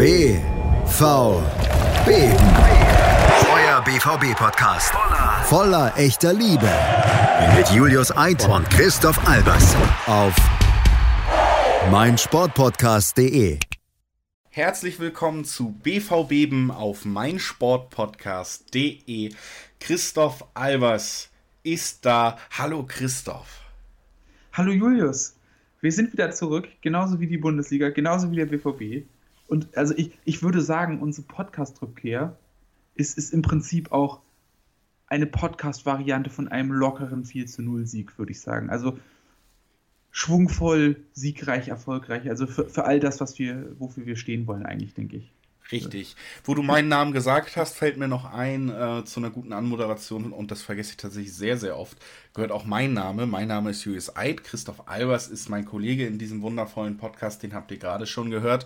BVB. Euer BVB-Podcast. Voller echter Liebe. Mit Julius Eid und Christoph Albers. Auf meinsportpodcast.de. Herzlich willkommen zu BVB auf meinsportpodcast.de. Christoph Albers ist da. Hallo Christoph. Hallo Julius. Wir sind wieder zurück, genauso wie die Bundesliga, genauso wie der BVB. Und also ich, ich würde sagen, unsere Podcast-Rückkehr ist, ist im Prinzip auch eine Podcast-Variante von einem lockeren 4 zu 0 Sieg, würde ich sagen. Also schwungvoll, siegreich, erfolgreich. Also für, für all das, was wir, wofür wir stehen wollen, eigentlich, denke ich. Richtig. Wo du meinen Namen gesagt hast, fällt mir noch ein äh, zu einer guten Anmoderation und das vergesse ich tatsächlich sehr, sehr oft. Gehört auch mein Name. Mein Name ist Julius Eid. Christoph Albers ist mein Kollege in diesem wundervollen Podcast, den habt ihr gerade schon gehört.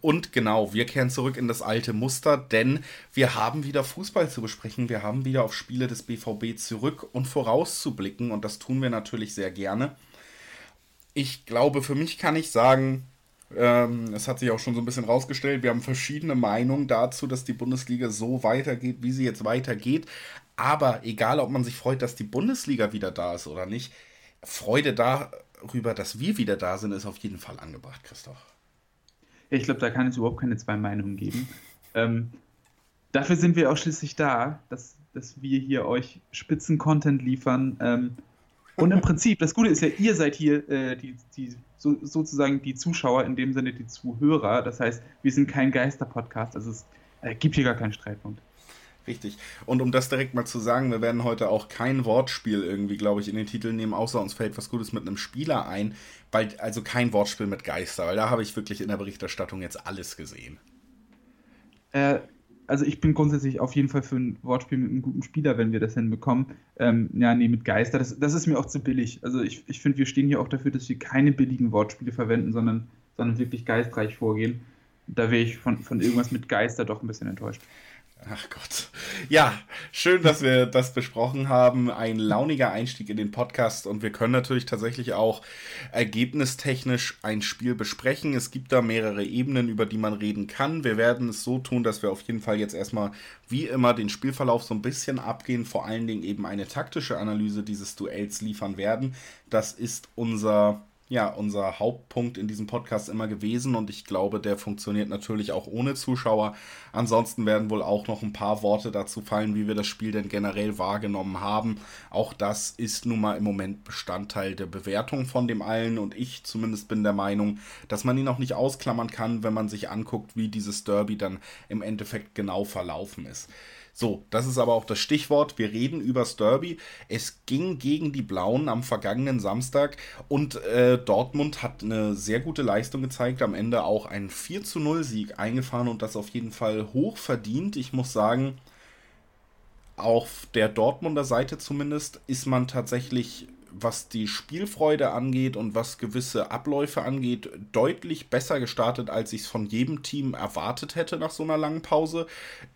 Und genau, wir kehren zurück in das alte Muster, denn wir haben wieder Fußball zu besprechen. Wir haben wieder auf Spiele des BVB zurück und vorauszublicken und das tun wir natürlich sehr gerne. Ich glaube, für mich kann ich sagen, ähm, es hat sich auch schon so ein bisschen rausgestellt, wir haben verschiedene Meinungen dazu, dass die Bundesliga so weitergeht, wie sie jetzt weitergeht. Aber egal, ob man sich freut, dass die Bundesliga wieder da ist oder nicht, Freude darüber, dass wir wieder da sind, ist auf jeden Fall angebracht, Christoph. ich glaube, da kann es überhaupt keine zwei Meinungen geben. Ähm, dafür sind wir auch schließlich da, dass, dass wir hier euch Spitzen-Content liefern. Ähm, und im Prinzip, das Gute ist ja, ihr seid hier äh, die, die so, sozusagen die Zuschauer, in dem Sinne die Zuhörer. Das heißt, wir sind kein Geister-Podcast. Also es äh, gibt hier gar keinen Streitpunkt. Richtig. Und um das direkt mal zu sagen, wir werden heute auch kein Wortspiel irgendwie, glaube ich, in den Titel nehmen, außer uns fällt was Gutes mit einem Spieler ein. Weil, also kein Wortspiel mit Geister, weil da habe ich wirklich in der Berichterstattung jetzt alles gesehen. Äh, also ich bin grundsätzlich auf jeden Fall für ein Wortspiel mit einem guten Spieler, wenn wir das hinbekommen. Ähm, ja, nee, mit Geister, das, das ist mir auch zu billig. Also ich, ich finde, wir stehen hier auch dafür, dass wir keine billigen Wortspiele verwenden, sondern, sondern wirklich geistreich vorgehen. Da wäre ich von, von irgendwas mit Geister doch ein bisschen enttäuscht. Ach Gott. Ja, schön, dass wir das besprochen haben. Ein launiger Einstieg in den Podcast und wir können natürlich tatsächlich auch ergebnistechnisch ein Spiel besprechen. Es gibt da mehrere Ebenen, über die man reden kann. Wir werden es so tun, dass wir auf jeden Fall jetzt erstmal wie immer den Spielverlauf so ein bisschen abgehen, vor allen Dingen eben eine taktische Analyse dieses Duells liefern werden. Das ist unser ja unser Hauptpunkt in diesem Podcast immer gewesen und ich glaube, der funktioniert natürlich auch ohne Zuschauer. Ansonsten werden wohl auch noch ein paar Worte dazu fallen, wie wir das Spiel denn generell wahrgenommen haben. Auch das ist nun mal im Moment Bestandteil der Bewertung von dem allen und ich zumindest bin der Meinung, dass man ihn auch nicht ausklammern kann, wenn man sich anguckt, wie dieses Derby dann im Endeffekt genau verlaufen ist. So, das ist aber auch das Stichwort. Wir reden übers Derby. Es ging gegen die Blauen am vergangenen Samstag und äh, Dortmund hat eine sehr gute Leistung gezeigt. Am Ende auch einen 4 zu 0 Sieg eingefahren und das auf jeden Fall hoch verdient. Ich muss sagen, auf der Dortmunder Seite zumindest ist man tatsächlich was die Spielfreude angeht und was gewisse Abläufe angeht, deutlich besser gestartet, als ich es von jedem Team erwartet hätte nach so einer langen Pause.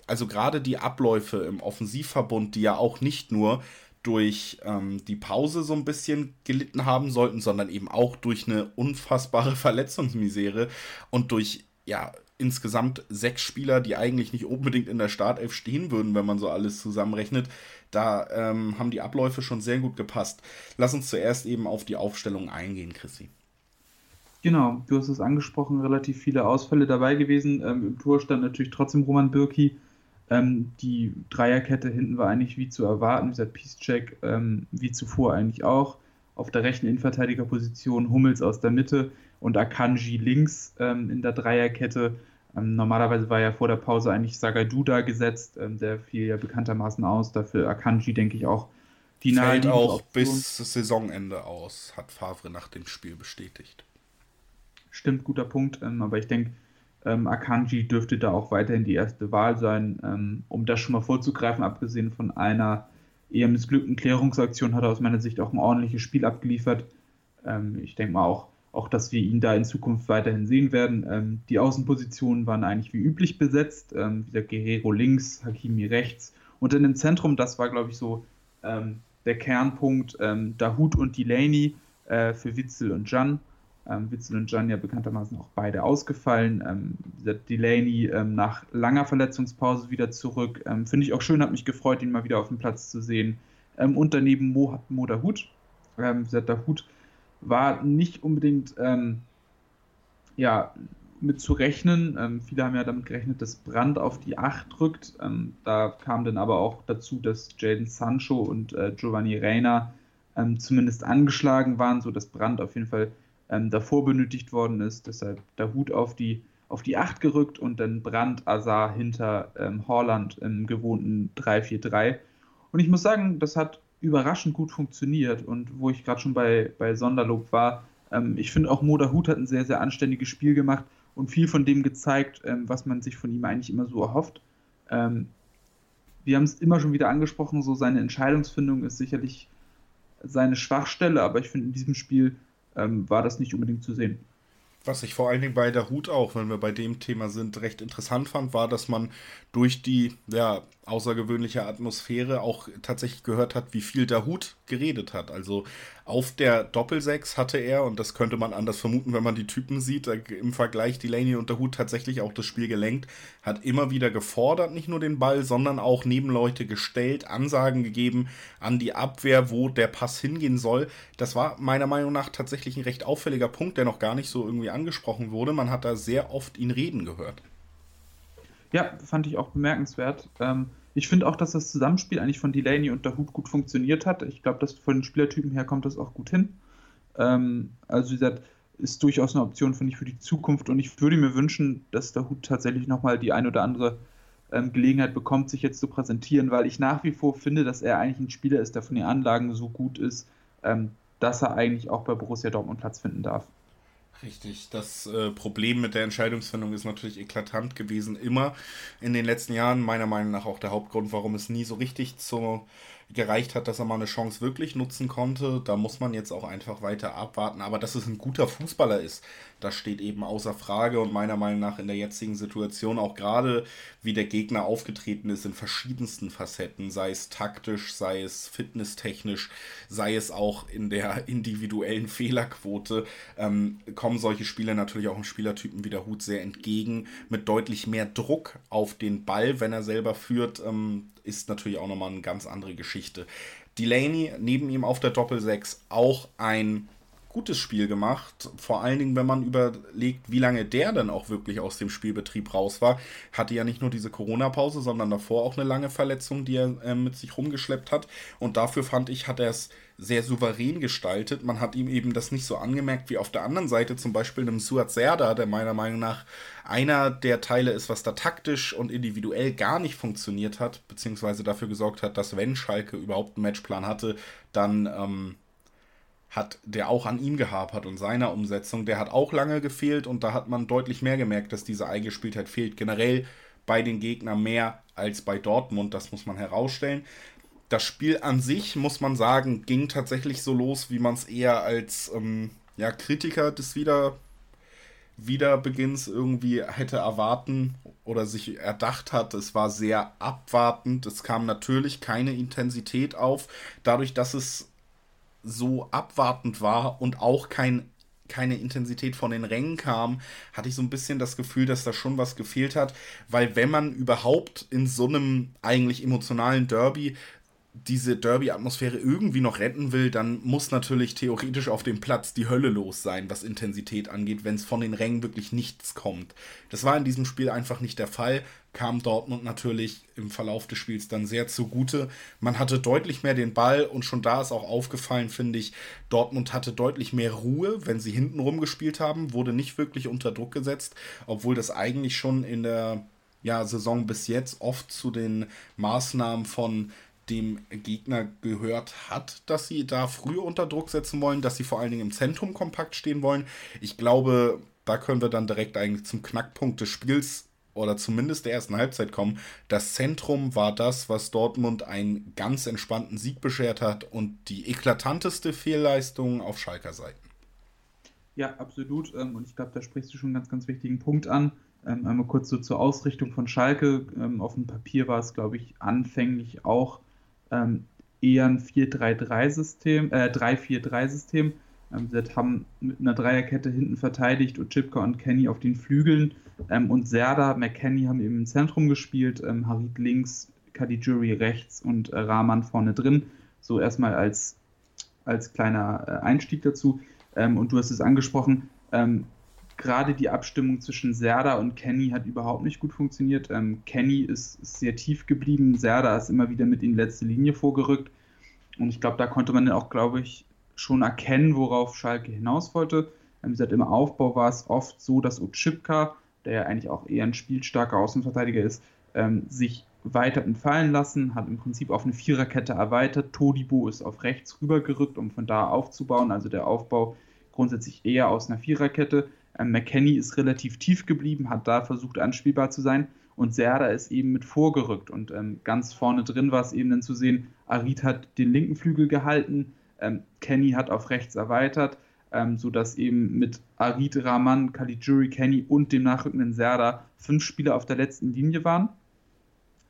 Also gerade die Abläufe im Offensivverbund, die ja auch nicht nur durch ähm, die Pause so ein bisschen gelitten haben sollten, sondern eben auch durch eine unfassbare Verletzungsmisere und durch ja insgesamt sechs Spieler, die eigentlich nicht unbedingt in der Startelf stehen würden, wenn man so alles zusammenrechnet. Da ähm, haben die Abläufe schon sehr gut gepasst. Lass uns zuerst eben auf die Aufstellung eingehen, Chrissy. Genau, du hast es angesprochen, relativ viele Ausfälle dabei gewesen. Ähm, Im Tor stand natürlich trotzdem Roman Birki. Ähm, die Dreierkette hinten war eigentlich wie zu erwarten. Wie gesagt, Peacecheck ähm, wie zuvor eigentlich auch. Auf der rechten Innenverteidigerposition Hummels aus der Mitte und Akanji links ähm, in der Dreierkette. Ähm, normalerweise war ja vor der Pause eigentlich Sagadu da gesetzt, ähm, der fiel ja bekanntermaßen aus. Dafür Akanji, denke ich, auch die Fällt auch bis Saisonende aus, hat Favre nach dem Spiel bestätigt. Stimmt, guter Punkt. Ähm, aber ich denke, ähm, Akanji dürfte da auch weiterhin die erste Wahl sein. Ähm, um das schon mal vorzugreifen, abgesehen von einer eher missglückten Klärungsaktion, hat er aus meiner Sicht auch ein ordentliches Spiel abgeliefert. Ähm, ich denke mal auch, auch, dass wir ihn da in Zukunft weiterhin sehen werden. Ähm, die Außenpositionen waren eigentlich wie üblich besetzt. Ähm, wieder Guerrero links, Hakimi rechts. Und in dem Zentrum, das war, glaube ich, so ähm, der Kernpunkt, ähm, Dahut und Delaney äh, für Witzel und Jan. Ähm, Witzel und Jan ja bekanntermaßen auch beide ausgefallen. Ähm, Delaney ähm, nach langer Verletzungspause wieder zurück. Ähm, Finde ich auch schön, hat mich gefreut, ihn mal wieder auf dem Platz zu sehen. Ähm, und daneben Mo, Mo Dahut. Ähm, Dahut war nicht unbedingt ähm, ja, mit zu rechnen. Ähm, viele haben ja damit gerechnet, dass Brand auf die 8 rückt. Da kam dann aber auch dazu, dass Jaden Sancho und äh, Giovanni Reina zumindest angeschlagen waren, sodass Brand auf jeden Fall ähm, davor benötigt worden ist. Deshalb der Hut auf die, auf die 8 gerückt und dann Brand Azar hinter ähm, Horland im gewohnten 3-4-3. Und ich muss sagen, das hat überraschend gut funktioniert. Und wo ich gerade schon bei, bei Sonderlob war, ähm, ich finde auch Moda Hut hat ein sehr, sehr anständiges Spiel gemacht und viel von dem gezeigt, ähm, was man sich von ihm eigentlich immer so erhofft. Ähm, wir haben es immer schon wieder angesprochen, so seine Entscheidungsfindung ist sicherlich seine Schwachstelle, aber ich finde in diesem Spiel ähm, war das nicht unbedingt zu sehen. Was ich vor allen Dingen bei der Hut auch, wenn wir bei dem Thema sind, recht interessant fand, war, dass man durch die ja, außergewöhnliche Atmosphäre auch tatsächlich gehört hat, wie viel der Hut geredet hat. Also auf der Doppelsechs hatte er, und das könnte man anders vermuten, wenn man die Typen sieht, im Vergleich Delaney und der Hut tatsächlich auch das Spiel gelenkt, hat immer wieder gefordert, nicht nur den Ball, sondern auch Nebenleute gestellt, Ansagen gegeben an die Abwehr, wo der Pass hingehen soll. Das war meiner Meinung nach tatsächlich ein recht auffälliger Punkt, der noch gar nicht so irgendwie angesprochen wurde. Man hat da sehr oft ihn reden gehört. Ja, fand ich auch bemerkenswert. Ähm, ich finde auch, dass das Zusammenspiel eigentlich von Delaney und Hut gut funktioniert hat. Ich glaube, dass von den Spielertypen her kommt das auch gut hin. Ähm, also, wie gesagt, ist durchaus eine Option, finde ich, für die Zukunft. Und ich würde mir wünschen, dass Hut tatsächlich nochmal die ein oder andere ähm, Gelegenheit bekommt, sich jetzt zu präsentieren, weil ich nach wie vor finde, dass er eigentlich ein Spieler ist, der von den Anlagen so gut ist, ähm, dass er eigentlich auch bei Borussia Dortmund Platz finden darf. Richtig, das äh, Problem mit der Entscheidungsfindung ist natürlich eklatant gewesen, immer in den letzten Jahren. Meiner Meinung nach auch der Hauptgrund, warum es nie so richtig zu, gereicht hat, dass er mal eine Chance wirklich nutzen konnte. Da muss man jetzt auch einfach weiter abwarten. Aber dass es ein guter Fußballer ist, das steht eben außer Frage und meiner Meinung nach in der jetzigen Situation auch gerade, wie der Gegner aufgetreten ist in verschiedensten Facetten, sei es taktisch, sei es fitnesstechnisch, sei es auch in der individuellen Fehlerquote, ähm, kommen solche Spieler natürlich auch im Spielertypen wie der Hut sehr entgegen, mit deutlich mehr Druck auf den Ball, wenn er selber führt, ähm, ist natürlich auch nochmal eine ganz andere Geschichte. Delaney neben ihm auf der Doppel-6 auch ein gutes Spiel gemacht. Vor allen Dingen, wenn man überlegt, wie lange der dann auch wirklich aus dem Spielbetrieb raus war. Hatte ja nicht nur diese Corona-Pause, sondern davor auch eine lange Verletzung, die er äh, mit sich rumgeschleppt hat. Und dafür fand ich, hat er es sehr souverän gestaltet. Man hat ihm eben das nicht so angemerkt wie auf der anderen Seite, zum Beispiel einem Suat Serda, der meiner Meinung nach einer der Teile ist, was da taktisch und individuell gar nicht funktioniert hat, beziehungsweise dafür gesorgt hat, dass wenn Schalke überhaupt einen Matchplan hatte, dann ähm, hat der auch an ihm gehapert und seiner Umsetzung. Der hat auch lange gefehlt und da hat man deutlich mehr gemerkt, dass diese Eingespieltheit fehlt. Generell bei den Gegnern mehr als bei Dortmund, das muss man herausstellen. Das Spiel an sich, muss man sagen, ging tatsächlich so los, wie man es eher als ähm, ja, Kritiker des Wieder Wiederbeginns irgendwie hätte erwarten oder sich erdacht hat. Es war sehr abwartend. Es kam natürlich keine Intensität auf. Dadurch, dass es so abwartend war und auch kein, keine Intensität von den Rängen kam, hatte ich so ein bisschen das Gefühl, dass da schon was gefehlt hat, weil wenn man überhaupt in so einem eigentlich emotionalen Derby diese Derby-Atmosphäre irgendwie noch retten will, dann muss natürlich theoretisch auf dem Platz die Hölle los sein, was Intensität angeht, wenn es von den Rängen wirklich nichts kommt. Das war in diesem Spiel einfach nicht der Fall, kam Dortmund natürlich im Verlauf des Spiels dann sehr zugute. Man hatte deutlich mehr den Ball und schon da ist auch aufgefallen, finde ich, Dortmund hatte deutlich mehr Ruhe, wenn sie hinten rumgespielt haben, wurde nicht wirklich unter Druck gesetzt, obwohl das eigentlich schon in der ja, Saison bis jetzt oft zu den Maßnahmen von dem Gegner gehört hat, dass sie da früh unter Druck setzen wollen, dass sie vor allen Dingen im Zentrum kompakt stehen wollen. Ich glaube, da können wir dann direkt eigentlich zum Knackpunkt des Spiels oder zumindest der ersten Halbzeit kommen. Das Zentrum war das, was Dortmund einen ganz entspannten Sieg beschert hat und die eklatanteste Fehlleistung auf Schalker Seiten. Ja, absolut. Ähm, und ich glaube, da sprichst du schon einen ganz, ganz wichtigen Punkt an. Ähm, einmal kurz so zur Ausrichtung von Schalke. Ähm, auf dem Papier war es, glaube ich, anfänglich auch ähm, eher ein 4-3-3-System, äh, 3-4-3-System. Ähm, sie haben mit einer Dreierkette hinten verteidigt, Ochipka und Kenny auf den Flügeln ähm, und Serda, McKenny haben eben im Zentrum gespielt, ähm, Harit links, Kadijuri rechts und äh, Rahman vorne drin. So erstmal als, als kleiner äh, Einstieg dazu. Ähm, und du hast es angesprochen, ähm, gerade die Abstimmung zwischen Serda und Kenny hat überhaupt nicht gut funktioniert. Ähm, Kenny ist, sehr tief geblieben, Serda ist immer wieder mit in die letzte Linie vorgerückt. Und ich glaube, da konnte man dann auch, glaube ich, schon erkennen, worauf Schalke hinaus wollte. Ähm, wie gesagt, im Aufbau war es oft so, dass Utschipka, der ja eigentlich auch eher ein spielstarker Außenverteidiger ist, ähm, sich weiter entfallen lassen, hat im Prinzip auf eine Viererkette erweitert. Todibo ist auf rechts rübergerückt, um von da aufzubauen. Also der Aufbau grundsätzlich eher aus einer Viererkette. Ähm, McKenny ist relativ tief geblieben, hat da versucht anspielbar zu sein und Serda ist eben mit vorgerückt und ähm, ganz vorne drin war es eben dann zu sehen, Arid hat den linken Flügel gehalten, ähm, Kenny hat auf rechts erweitert, ähm, sodass eben mit Arid, Rahman, Caligiuri, Kenny und dem nachrückenden Serda fünf Spieler auf der letzten Linie waren.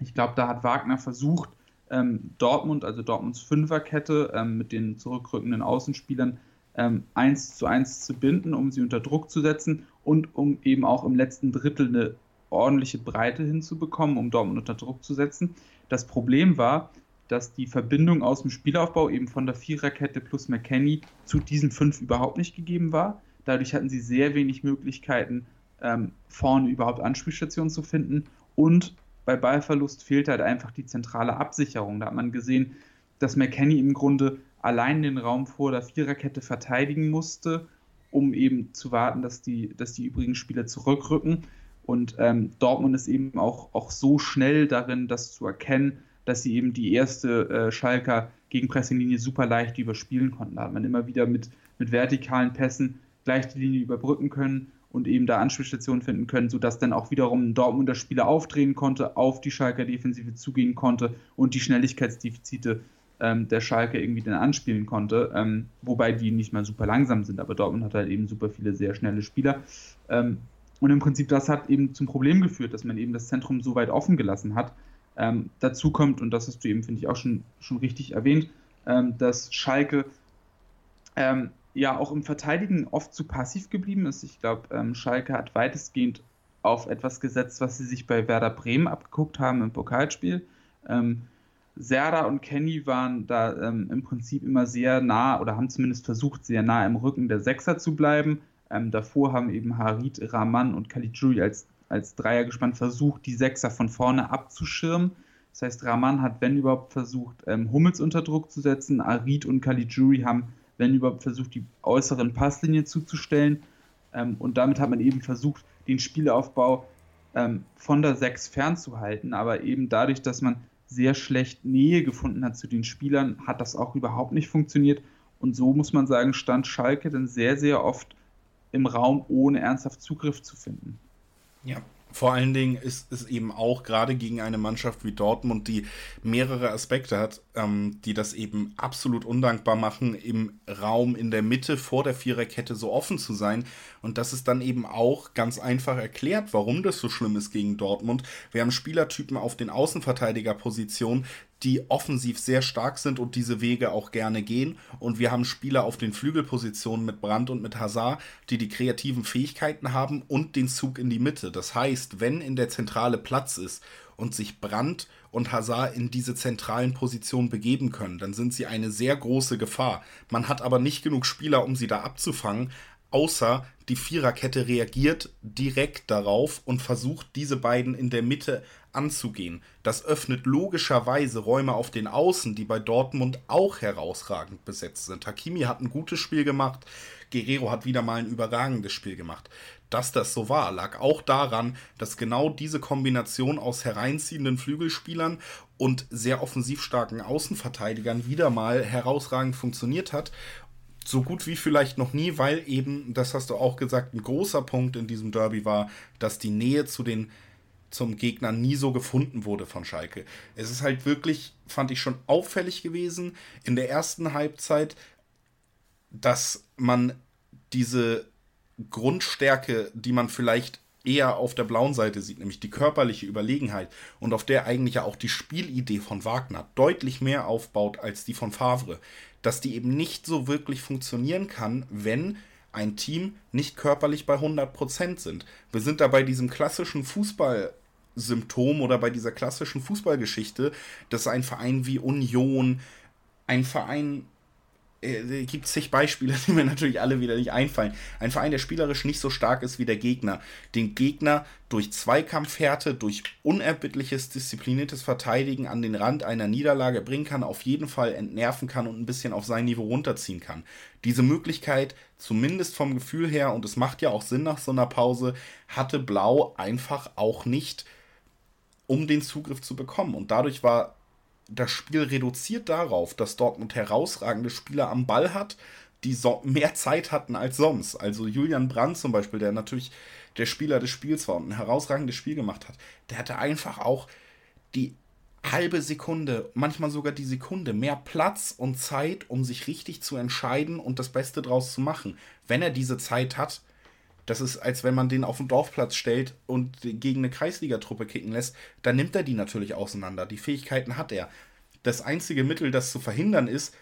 Ich glaube, da hat Wagner versucht, ähm, Dortmund, also Dortmunds Fünferkette ähm, mit den zurückrückenden Außenspielern ähm, eins zu eins zu binden, um sie unter Druck zu setzen und um eben auch im letzten Drittel eine ordentliche Breite hinzubekommen, um Dortmund unter Druck zu setzen. Das Problem war, dass die Verbindung aus dem Spielaufbau eben von der Viererkette plus McKenny zu diesen fünf überhaupt nicht gegeben war. Dadurch hatten sie sehr wenig Möglichkeiten, ähm, vorne überhaupt Anspielstationen zu finden. Und bei Ballverlust fehlte halt einfach die zentrale Absicherung. Da hat man gesehen, dass McKenny im Grunde allein den Raum vor der Viererkette verteidigen musste, um eben zu warten, dass die, dass die übrigen Spieler zurückrücken. Und ähm, Dortmund ist eben auch, auch so schnell darin, das zu erkennen, dass sie eben die erste äh, Schalker Gegenpressinglinie super leicht überspielen konnten. Da hat man immer wieder mit, mit vertikalen Pässen gleich die Linie überbrücken können und eben da Anspielstationen finden können, sodass dann auch wiederum ein Dortmunder Spieler aufdrehen konnte, auf die Schalker Defensive zugehen konnte und die Schnelligkeitsdefizite ähm, der Schalke irgendwie dann anspielen konnte, ähm, wobei die nicht mal super langsam sind, aber Dortmund hat halt eben super viele sehr schnelle Spieler. Ähm, und im Prinzip das hat eben zum Problem geführt, dass man eben das Zentrum so weit offen gelassen hat. Ähm, dazu kommt, und das hast du eben, finde ich, auch schon, schon richtig erwähnt, ähm, dass Schalke ähm, ja auch im Verteidigen oft zu passiv geblieben ist. Ich glaube, Schalke hat weitestgehend auf etwas gesetzt, was sie sich bei Werder Bremen abgeguckt haben im Pokalspiel. Ähm, Serda und Kenny waren da ähm, im Prinzip immer sehr nah oder haben zumindest versucht, sehr nah im Rücken der Sechser zu bleiben. Ähm, davor haben eben Harit, Rahman und Caligiuri als, als Dreier gespannt versucht, die Sechser von vorne abzuschirmen. Das heißt, Rahman hat, wenn überhaupt, versucht, ähm, Hummels unter Druck zu setzen. Arid und Caligiuri haben, wenn überhaupt, versucht, die äußeren Passlinien zuzustellen. Ähm, und damit hat man eben versucht, den Spielaufbau ähm, von der Sechs fernzuhalten. Aber eben dadurch, dass man sehr schlecht Nähe gefunden hat zu den Spielern, hat das auch überhaupt nicht funktioniert. Und so muss man sagen, stand Schalke dann sehr, sehr oft im Raum, ohne ernsthaft Zugriff zu finden. Ja, vor allen Dingen ist es eben auch gerade gegen eine Mannschaft wie Dortmund, die mehrere Aspekte hat, ähm, die das eben absolut undankbar machen, im Raum in der Mitte vor der Viererkette so offen zu sein. Und das ist dann eben auch ganz einfach erklärt, warum das so schlimm ist gegen Dortmund. Wir haben Spielertypen auf den Außenverteidigerpositionen, die offensiv sehr stark sind und diese Wege auch gerne gehen. Und wir haben Spieler auf den Flügelpositionen mit Brandt und mit Hazard, die die kreativen Fähigkeiten haben und den Zug in die Mitte. Das heißt, wenn in der Zentrale Platz ist und sich Brandt und Hazard in diese zentralen Positionen begeben können, dann sind sie eine sehr große Gefahr. Man hat aber nicht genug Spieler, um sie da abzufangen, außer die Viererkette reagiert direkt darauf und versucht, diese beiden in der Mitte anzugehen. Das öffnet logischerweise Räume auf den Außen, die bei Dortmund auch herausragend besetzt sind. Hakimi hat ein gutes Spiel gemacht, Guerrero hat wieder mal ein überragendes Spiel gemacht. Dass das so war, lag auch daran, dass genau diese Kombination aus hereinziehenden Flügelspielern und sehr offensiv starken Außenverteidigern wieder mal herausragend funktioniert hat so gut wie vielleicht noch nie, weil eben, das hast du auch gesagt, ein großer Punkt in diesem Derby war, dass die Nähe zu den zum Gegner nie so gefunden wurde von Schalke. Es ist halt wirklich, fand ich schon auffällig gewesen in der ersten Halbzeit, dass man diese Grundstärke, die man vielleicht eher auf der blauen Seite sieht, nämlich die körperliche Überlegenheit und auf der eigentlich ja auch die Spielidee von Wagner deutlich mehr aufbaut als die von Favre, dass die eben nicht so wirklich funktionieren kann, wenn ein Team nicht körperlich bei 100% sind. Wir sind da bei diesem klassischen Fußballsymptom oder bei dieser klassischen Fußballgeschichte, dass ein Verein wie Union, ein Verein äh, gibt zig Beispiele, die mir natürlich alle wieder nicht einfallen. Ein Verein, der spielerisch nicht so stark ist wie der Gegner, den Gegner durch Zweikampfhärte, durch unerbittliches, diszipliniertes Verteidigen an den Rand einer Niederlage bringen kann, auf jeden Fall entnerven kann und ein bisschen auf sein Niveau runterziehen kann. Diese Möglichkeit, zumindest vom Gefühl her, und es macht ja auch Sinn nach so einer Pause, hatte Blau einfach auch nicht, um den Zugriff zu bekommen. Und dadurch war das Spiel reduziert darauf, dass Dortmund herausragende Spieler am Ball hat, die so mehr Zeit hatten als sonst. Also Julian Brandt zum Beispiel, der natürlich der Spieler des Spiels war und ein herausragendes Spiel gemacht hat, der hatte einfach auch die halbe Sekunde, manchmal sogar die Sekunde, mehr Platz und Zeit, um sich richtig zu entscheiden und das Beste draus zu machen. Wenn er diese Zeit hat, das ist, als wenn man den auf den Dorfplatz stellt und gegen eine Kreisligatruppe kicken lässt, dann nimmt er die natürlich auseinander. Die Fähigkeiten hat er. Das einzige Mittel, das zu verhindern ist,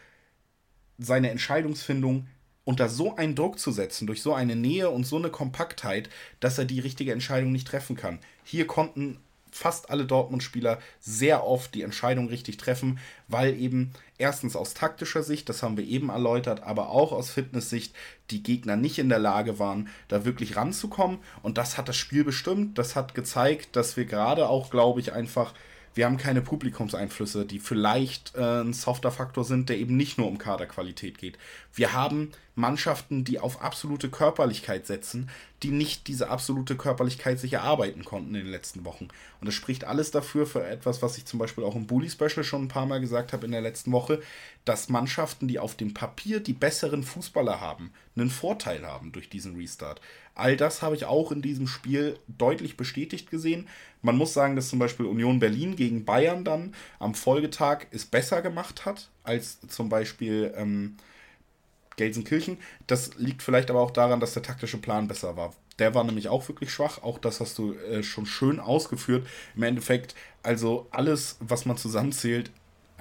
seine Entscheidungsfindung unter so einen Druck zu setzen, durch so eine Nähe und so eine Kompaktheit, dass er die richtige Entscheidung nicht treffen kann. Hier konnten fast alle Dortmund-Spieler sehr oft die Entscheidung richtig treffen, weil eben erstens aus taktischer Sicht, das haben wir eben erläutert, aber auch aus Fitnesssicht die Gegner nicht in der Lage waren, da wirklich ranzukommen. Und das hat das Spiel bestimmt. Das hat gezeigt, dass wir gerade auch, glaube ich, einfach wir haben keine Publikumseinflüsse, die vielleicht äh, ein softer Faktor sind, der eben nicht nur um Kaderqualität geht. Wir haben Mannschaften, die auf absolute Körperlichkeit setzen, die nicht diese absolute Körperlichkeit sich erarbeiten konnten in den letzten Wochen. Und das spricht alles dafür für etwas, was ich zum Beispiel auch im Bully Special schon ein paar Mal gesagt habe in der letzten Woche, dass Mannschaften, die auf dem Papier die besseren Fußballer haben, einen Vorteil haben durch diesen Restart. All das habe ich auch in diesem Spiel deutlich bestätigt gesehen. Man muss sagen, dass zum Beispiel Union Berlin gegen Bayern dann am Folgetag es besser gemacht hat als zum Beispiel ähm, Gelsenkirchen. Das liegt vielleicht aber auch daran, dass der taktische Plan besser war. Der war nämlich auch wirklich schwach. Auch das hast du äh, schon schön ausgeführt. Im Endeffekt, also alles, was man zusammenzählt,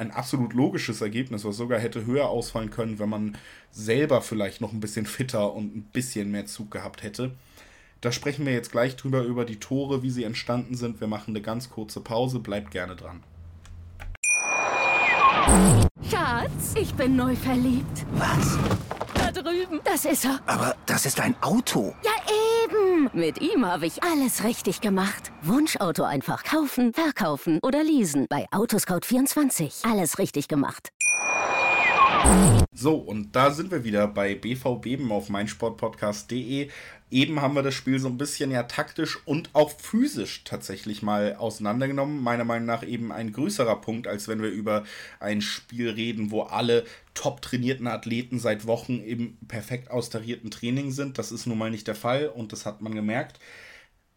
ein absolut logisches Ergebnis, was sogar hätte höher ausfallen können, wenn man selber vielleicht noch ein bisschen fitter und ein bisschen mehr Zug gehabt hätte. Da sprechen wir jetzt gleich drüber über die Tore, wie sie entstanden sind. Wir machen eine ganz kurze Pause. Bleibt gerne dran. Schatz, ich bin neu verliebt. Was? Da drüben. Das ist er. Aber das ist ein Auto. Ja, eben. Mit ihm habe ich alles richtig gemacht. Wunschauto einfach kaufen, verkaufen oder leasen. Bei Autoscout24. Alles richtig gemacht. So, und da sind wir wieder bei BV Beben auf meinsportpodcast.de. Eben haben wir das Spiel so ein bisschen ja taktisch und auch physisch tatsächlich mal auseinandergenommen. Meiner Meinung nach eben ein größerer Punkt, als wenn wir über ein Spiel reden, wo alle top trainierten Athleten seit Wochen im perfekt austarierten Training sind. Das ist nun mal nicht der Fall und das hat man gemerkt.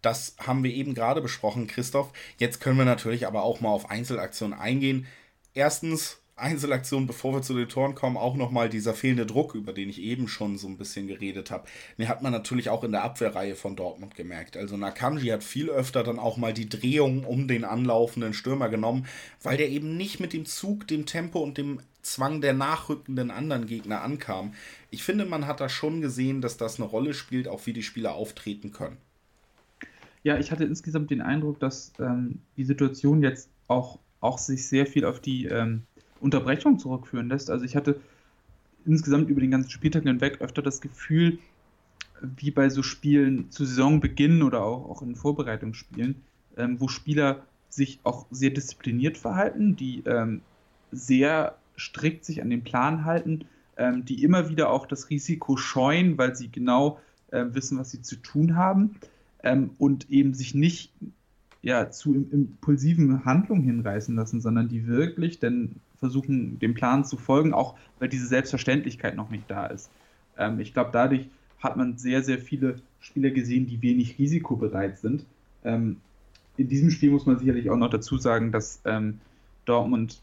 Das haben wir eben gerade besprochen, Christoph. Jetzt können wir natürlich aber auch mal auf Einzelaktionen eingehen. Erstens, Einzelaktion, bevor wir zu den Toren kommen, auch nochmal dieser fehlende Druck, über den ich eben schon so ein bisschen geredet habe. Den hat man natürlich auch in der Abwehrreihe von Dortmund gemerkt. Also Nakamji hat viel öfter dann auch mal die Drehung um den anlaufenden Stürmer genommen, weil der eben nicht mit dem Zug, dem Tempo und dem Zwang der nachrückenden anderen Gegner ankam. Ich finde, man hat da schon gesehen, dass das eine Rolle spielt, auch wie die Spieler auftreten können. Ja, ich hatte insgesamt den Eindruck, dass ähm, die Situation jetzt auch, auch sich sehr viel auf die ähm, Unterbrechung zurückführen lässt. Also ich hatte insgesamt über den ganzen Spieltag hinweg öfter das Gefühl, wie bei so Spielen zu Saisonbeginn oder auch, auch in Vorbereitungsspielen, ähm, wo Spieler sich auch sehr diszipliniert verhalten, die ähm, sehr strikt sich an den Plan halten, ähm, die immer wieder auch das Risiko scheuen, weil sie genau äh, wissen, was sie zu tun haben ähm, und eben sich nicht ja, zu impulsiven Handlungen hinreißen lassen, sondern die wirklich denn versuchen, dem Plan zu folgen, auch weil diese Selbstverständlichkeit noch nicht da ist. Ähm, ich glaube, dadurch hat man sehr, sehr viele Spieler gesehen, die wenig risikobereit sind. Ähm, in diesem Spiel muss man sicherlich auch noch dazu sagen, dass ähm, Dortmund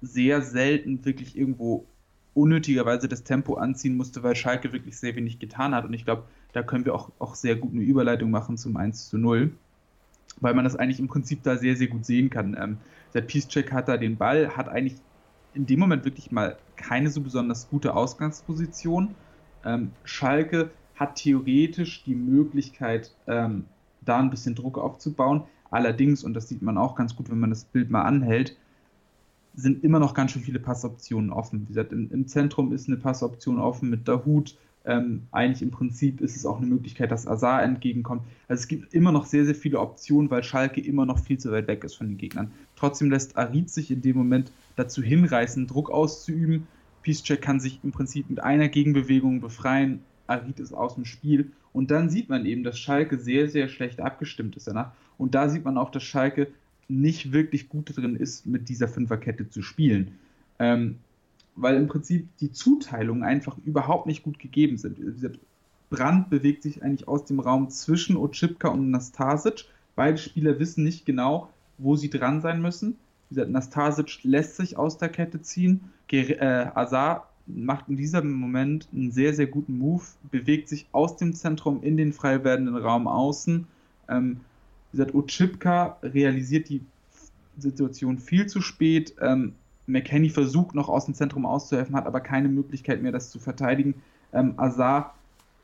sehr selten wirklich irgendwo unnötigerweise das Tempo anziehen musste, weil Schalke wirklich sehr wenig getan hat. Und ich glaube, da können wir auch, auch sehr gut eine Überleitung machen zum 1 zu 0, weil man das eigentlich im Prinzip da sehr, sehr gut sehen kann. Ähm, der Peacecheck hat da den Ball, hat eigentlich in dem Moment wirklich mal keine so besonders gute Ausgangsposition. Ähm, Schalke hat theoretisch die Möglichkeit, ähm, da ein bisschen Druck aufzubauen. Allerdings, und das sieht man auch ganz gut, wenn man das Bild mal anhält, sind immer noch ganz schön viele Passoptionen offen. Wie gesagt, im, im Zentrum ist eine Passoption offen mit Dahut. Ähm, eigentlich im Prinzip ist es auch eine Möglichkeit, dass Azar entgegenkommt. Also es gibt immer noch sehr, sehr viele Optionen, weil Schalke immer noch viel zu weit weg ist von den Gegnern. Trotzdem lässt Arid sich in dem Moment dazu hinreißen, Druck auszuüben. Peacecheck kann sich im Prinzip mit einer Gegenbewegung befreien. Arid ist aus dem Spiel. Und dann sieht man eben, dass Schalke sehr, sehr schlecht abgestimmt ist danach. Und da sieht man auch, dass Schalke nicht wirklich gut drin ist, mit dieser Fünferkette zu spielen. Ähm, weil im Prinzip die Zuteilungen einfach überhaupt nicht gut gegeben sind. Brand bewegt sich eigentlich aus dem Raum zwischen Otschipka und Nastasic. Beide Spieler wissen nicht genau, wo sie dran sein müssen. Wie gesagt, Nastasic lässt sich aus der Kette ziehen. Ger äh, Azar macht in diesem Moment einen sehr, sehr guten Move, bewegt sich aus dem Zentrum in den frei werdenden Raum außen. Ähm, wie gesagt, Ochipka realisiert die Situation viel zu spät. Ähm, McKenny versucht noch aus dem Zentrum auszuhelfen, hat aber keine Möglichkeit mehr, das zu verteidigen. Ähm, Azar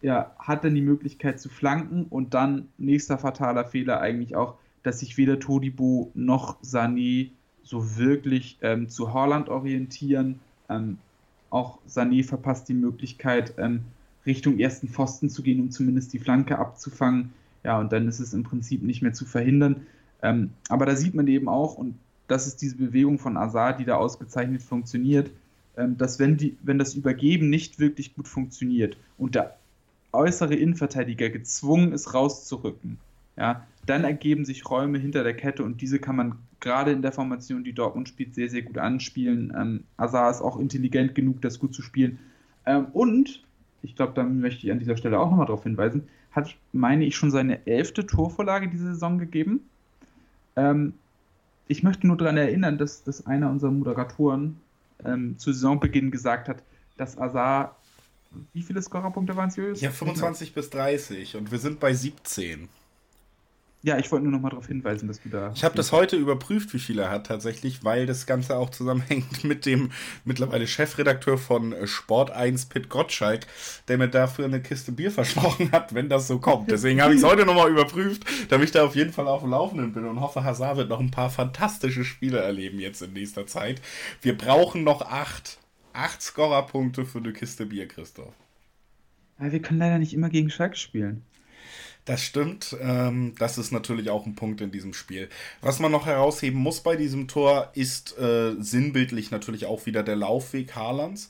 ja, hat dann die Möglichkeit zu flanken und dann nächster fataler Fehler eigentlich auch, dass sich weder Todibo noch Sané so wirklich ähm, zu Holland orientieren. Ähm, auch Sané verpasst die Möglichkeit, ähm, Richtung ersten Pfosten zu gehen, um zumindest die Flanke abzufangen. Ja, und dann ist es im Prinzip nicht mehr zu verhindern. Ähm, aber da sieht man eben auch, und das ist diese Bewegung von Azar, die da ausgezeichnet funktioniert, ähm, dass wenn, die, wenn das Übergeben nicht wirklich gut funktioniert und der äußere Innenverteidiger gezwungen ist, rauszurücken, ja, dann ergeben sich Räume hinter der Kette und diese kann man gerade in der Formation, die Dortmund spielt, sehr, sehr gut anspielen. Ähm, Azar ist auch intelligent genug, das gut zu spielen. Ähm, und, ich glaube, da möchte ich an dieser Stelle auch nochmal darauf hinweisen, hat, meine ich, schon seine elfte Torvorlage diese Saison gegeben. Ähm, ich möchte nur daran erinnern, dass, dass einer unserer Moderatoren ähm, zu Saisonbeginn gesagt hat, dass Azar, wie viele Scorerpunkte waren es, Julius? Ja, 25 bis 30 und wir sind bei 17. Ja, ich wollte nur noch mal darauf hinweisen, dass du da. Ich habe das heute überprüft, wie viel er hat tatsächlich, weil das Ganze auch zusammenhängt mit dem mittlerweile Chefredakteur von Sport 1, Pit Gottschalk, der mir dafür eine Kiste Bier versprochen hat, wenn das so kommt. Deswegen habe ich es heute noch mal überprüft, damit ich da auf jeden Fall auf dem Laufenden bin und hoffe, Hazard wird noch ein paar fantastische Spiele erleben jetzt in nächster Zeit. Wir brauchen noch acht, acht Scorerpunkte für eine Kiste Bier, Christoph. Ja, wir können leider nicht immer gegen Schalke spielen. Das stimmt. Ähm, das ist natürlich auch ein Punkt in diesem Spiel. Was man noch herausheben muss bei diesem Tor, ist äh, sinnbildlich natürlich auch wieder der Laufweg Haalands.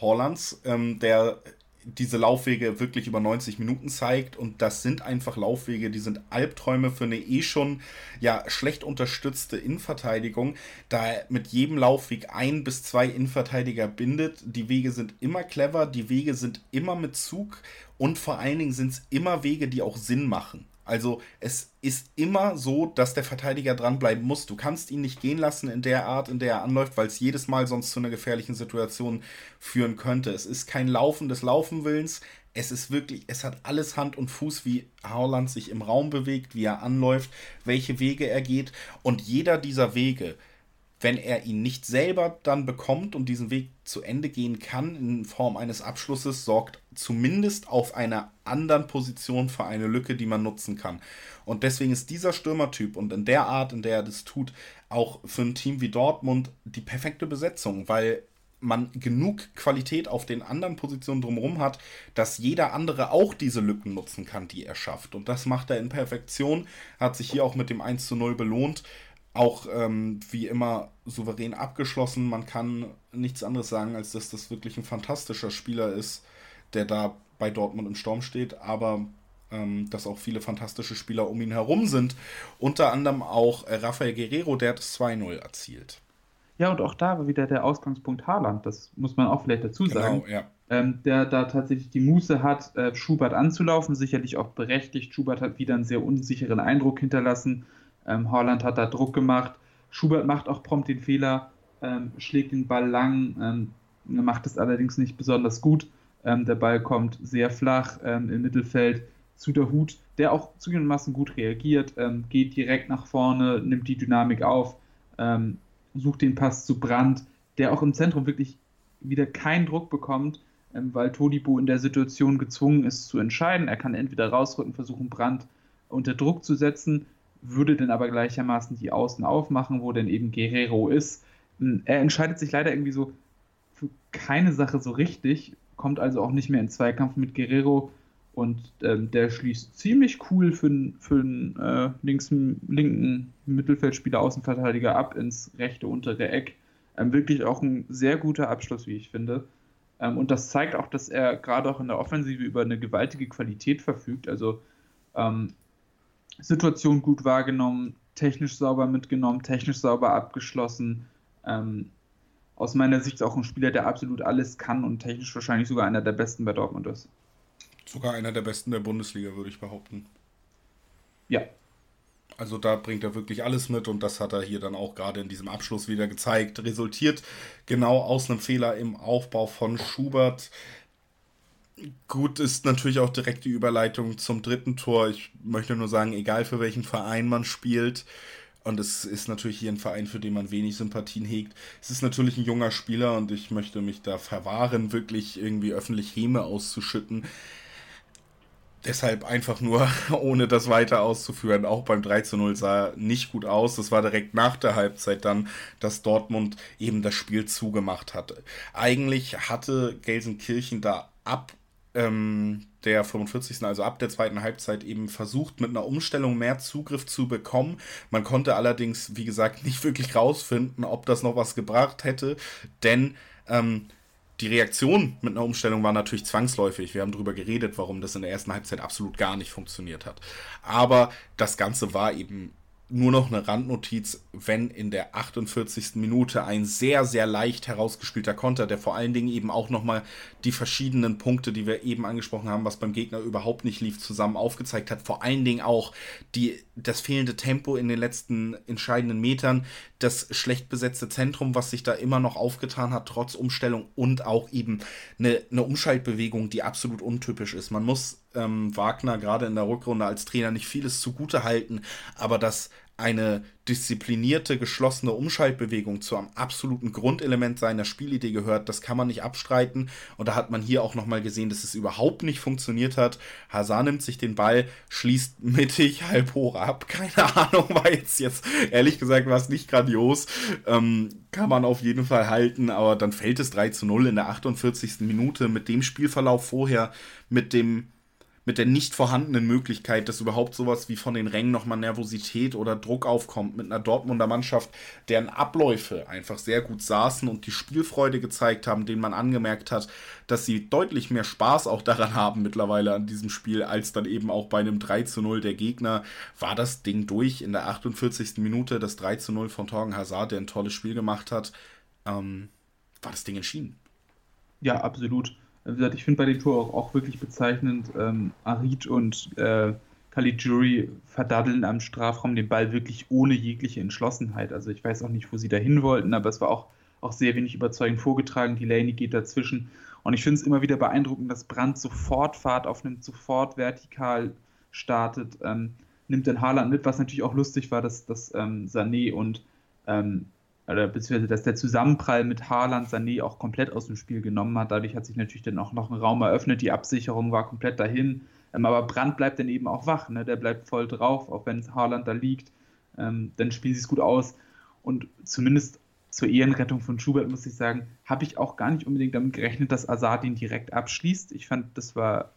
Hollands, ähm, der diese Laufwege wirklich über 90 Minuten zeigt und das sind einfach Laufwege, die sind Albträume für eine eh schon ja schlecht unterstützte Innenverteidigung, da er mit jedem Laufweg ein bis zwei Innenverteidiger bindet. Die Wege sind immer clever, die Wege sind immer mit Zug und vor allen Dingen sind es immer Wege, die auch Sinn machen. Also es ist immer so, dass der Verteidiger dranbleiben muss. Du kannst ihn nicht gehen lassen in der Art, in der er anläuft, weil es jedes Mal sonst zu einer gefährlichen Situation führen könnte. Es ist kein Laufen des Laufenwillens. Es ist wirklich, es hat alles Hand und Fuß, wie Haaland sich im Raum bewegt, wie er anläuft, welche Wege er geht. Und jeder dieser Wege wenn er ihn nicht selber dann bekommt und diesen Weg zu Ende gehen kann in Form eines Abschlusses, sorgt zumindest auf einer anderen Position für eine Lücke, die man nutzen kann. Und deswegen ist dieser Stürmertyp und in der Art, in der er das tut, auch für ein Team wie Dortmund die perfekte Besetzung, weil man genug Qualität auf den anderen Positionen drumherum hat, dass jeder andere auch diese Lücken nutzen kann, die er schafft. Und das macht er in Perfektion, hat sich hier auch mit dem 1 zu 0 belohnt auch ähm, wie immer souverän abgeschlossen. Man kann nichts anderes sagen, als dass das wirklich ein fantastischer Spieler ist, der da bei Dortmund im Sturm steht, aber ähm, dass auch viele fantastische Spieler um ihn herum sind. Unter anderem auch äh, Rafael Guerrero, der das 2-0 erzielt. Ja, und auch da war wieder der Ausgangspunkt Haaland, das muss man auch vielleicht dazu sagen. Genau, ja. Ähm, der da tatsächlich die Muße hat, äh, Schubert anzulaufen, sicherlich auch berechtigt. Schubert hat wieder einen sehr unsicheren Eindruck hinterlassen ähm, Haaland hat da Druck gemacht. Schubert macht auch prompt den Fehler, ähm, schlägt den Ball lang, ähm, macht es allerdings nicht besonders gut. Ähm, der Ball kommt sehr flach ähm, im Mittelfeld zu der Hut, der auch zugegebenermaßen gut reagiert, geht direkt nach vorne, nimmt die Dynamik auf, sucht den Pass zu Brand, der auch im Zentrum wirklich wieder keinen Druck bekommt, weil Todibo in der Situation gezwungen ist zu entscheiden. Er kann entweder rausrücken, versuchen Brand unter Druck zu setzen, würde dann aber gleichermaßen die Außen aufmachen, wo dann eben Guerrero ist. Hm, er entscheidet sich leider irgendwie so für keine Sache so richtig, kommt also auch nicht mehr in Zweikampf mit Guerrero und ähm, der schließt ziemlich cool für, einen äh, linken, linken Mittelfeldspieler, Außenverteidiger ab ins rechte untere Eck. Ähm, wirklich auch ein sehr guter Abschluss, wie ich finde. Ähm, und das zeigt auch, dass er gerade auch in der Offensive über eine gewaltige Qualität verfügt. Also ähm, Situation gut wahrgenommen, technisch sauber mitgenommen, technisch sauber abgeschlossen. Ähm, aus meiner Sicht auch ein Spieler, der absolut alles kann und technisch wahrscheinlich sogar einer der besten bei Dortmund ist. Sogar einer der besten der Bundesliga, würde ich behaupten. Ja. Also da bringt er wirklich alles mit und das hat er hier dann auch gerade in diesem Abschluss wieder gezeigt. Resultiert genau aus einem Fehler im Aufbau von Schubert. Gut ist natürlich auch direkt die Überleitung zum dritten Tor. Ich möchte nur sagen, egal für welchen Verein man spielt, und es ist natürlich hier ein Verein, für den man wenig Sympathien hegt. Es ist natürlich ein junger Spieler und ich möchte mich da verwahren, wirklich irgendwie öffentlich Häme auszuschütten. Deshalb einfach nur, ohne das weiter auszuführen, auch beim 3 zu 0 sah nicht gut aus. Das war direkt nach der Halbzeit dann, dass Dortmund eben das Spiel zugemacht hat. Eigentlich hatte Gelsenkirchen da ab ähm, der 45. also ab der zweiten Halbzeit eben versucht, mit einer Umstellung mehr Zugriff zu bekommen. Man konnte allerdings, wie gesagt, nicht wirklich rausfinden, ob das noch was gebracht hätte, denn ähm, die Reaktion mit einer Umstellung war natürlich zwangsläufig. Wir haben darüber geredet, warum das in der ersten Halbzeit absolut gar nicht funktioniert hat. Aber das Ganze war eben nur noch eine Randnotiz, wenn in der 48. Minute ein sehr, sehr leicht herausgespielter Konter, der vor allen Dingen eben auch nochmal die verschiedenen Punkte, die wir eben angesprochen haben, was beim Gegner überhaupt nicht lief, zusammen aufgezeigt hat. Vor allen Dingen auch die, das fehlende Tempo in den letzten entscheidenden Metern, das schlecht besetzte Zentrum, was sich da immer noch aufgetan hat, trotz Umstellung und auch eben eine, eine Umschaltbewegung, die absolut untypisch ist. Man muss ähm, Wagner gerade in der Rückrunde als Trainer nicht vieles zugute halten, aber dass eine disziplinierte, geschlossene Umschaltbewegung zu einem absoluten Grundelement seiner Spielidee gehört, das kann man nicht abstreiten. Und da hat man hier auch nochmal gesehen, dass es überhaupt nicht funktioniert hat. Hazard nimmt sich den Ball, schließt mittig halb hoch ab. Keine Ahnung, war jetzt, jetzt ehrlich gesagt, war es nicht grandios. Ähm, kann man auf jeden Fall halten, aber dann fällt es 3 zu 0 in der 48. Minute mit dem Spielverlauf vorher, mit dem mit der nicht vorhandenen Möglichkeit, dass überhaupt sowas wie von den Rängen nochmal Nervosität oder Druck aufkommt, mit einer Dortmunder Mannschaft, deren Abläufe einfach sehr gut saßen und die Spielfreude gezeigt haben, denen man angemerkt hat, dass sie deutlich mehr Spaß auch daran haben mittlerweile an diesem Spiel, als dann eben auch bei einem 3 zu 0 der Gegner, war das Ding durch in der 48. Minute, das 3 zu 0 von Torgen Hazard, der ein tolles Spiel gemacht hat, ähm, war das Ding entschieden. Ja, absolut. Wie gesagt, ich finde bei dem Tor auch, auch wirklich bezeichnend, ähm, Arid und äh, Caligiuri verdaddeln am Strafraum den Ball wirklich ohne jegliche Entschlossenheit. Also ich weiß auch nicht, wo sie dahin wollten, aber es war auch, auch sehr wenig überzeugend vorgetragen. Delaney geht dazwischen. Und ich finde es immer wieder beeindruckend, dass Brandt sofort Fahrt aufnimmt, sofort vertikal startet, ähm, nimmt den Haaland mit, was natürlich auch lustig war, dass, dass ähm, Sané und ähm, oder beziehungsweise dass der Zusammenprall mit Haaland Sané auch komplett aus dem Spiel genommen hat. Dadurch hat sich natürlich dann auch noch ein Raum eröffnet. Die Absicherung war komplett dahin. Ähm, aber Brandt bleibt dann eben auch wach. Ne? Der bleibt voll drauf, auch wenn Haaland da liegt. Ähm, dann spielen sie es gut aus. Und zumindest zur Ehrenrettung von Schubert muss ich sagen, habe ich auch gar nicht unbedingt damit gerechnet, dass Azad ihn direkt abschließt. Ich fand, das war,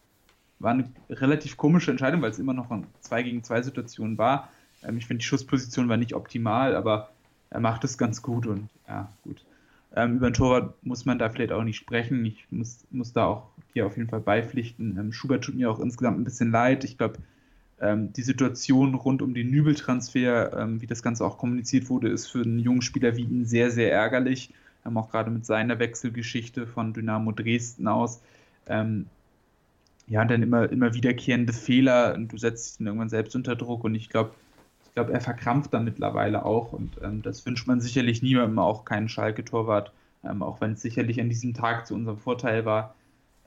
war eine relativ komische Entscheidung, weil es immer noch eine 2 gegen 2 Situation war. Ähm, ich finde, die Schussposition war nicht optimal, aber er macht es ganz gut und ja, gut. Ähm, über den Torwart muss man da vielleicht auch nicht sprechen. Ich muss, muss da auch hier auf jeden Fall beipflichten. Ähm, Schubert tut mir auch insgesamt ein bisschen leid. Ich glaube, ähm, die Situation rund um den Nübeltransfer, ähm, wie das Ganze auch kommuniziert wurde, ist für einen jungen Spieler wie ihn sehr, sehr ärgerlich. Ähm, auch gerade mit seiner Wechselgeschichte von Dynamo Dresden aus. Ähm, ja, dann immer, immer wiederkehrende Fehler und du setzt dich dann irgendwann selbst unter Druck und ich glaube, ich glaube, er verkrampft da mittlerweile auch und ähm, das wünscht man sicherlich niemandem, auch keinen Schalke-Torwart, ähm, auch wenn es sicherlich an diesem Tag zu unserem Vorteil war.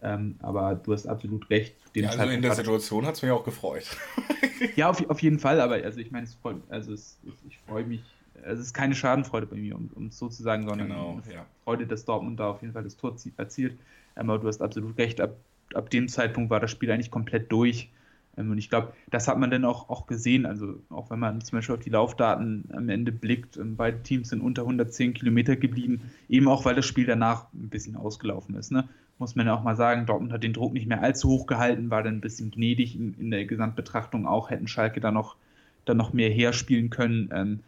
Ähm, aber du hast absolut recht. ja, also in der Situation hat es mich auch gefreut. ja, auf, auf jeden Fall, aber also ich meine, es freut, also es, ich freue mich, also es ist keine Schadenfreude bei mir, um es so zu sagen, sondern genau, ja. Freude, dass Dortmund da auf jeden Fall das Tor erzielt. Ähm, aber du hast absolut recht, ab, ab dem Zeitpunkt war das Spiel eigentlich komplett durch. Ähm, und ich glaube, das hat man dann auch, auch gesehen. Also auch wenn man zum Beispiel auf die Laufdaten am Ende blickt, ähm, beide Teams sind unter 110 Kilometer geblieben, eben auch weil das Spiel danach ein bisschen ausgelaufen ist. Ne? Muss man ja auch mal sagen, Dortmund hat den Druck nicht mehr allzu hoch gehalten, war dann ein bisschen gnädig in, in der Gesamtbetrachtung auch, hätten Schalke da noch, da noch mehr herspielen können. Ähm,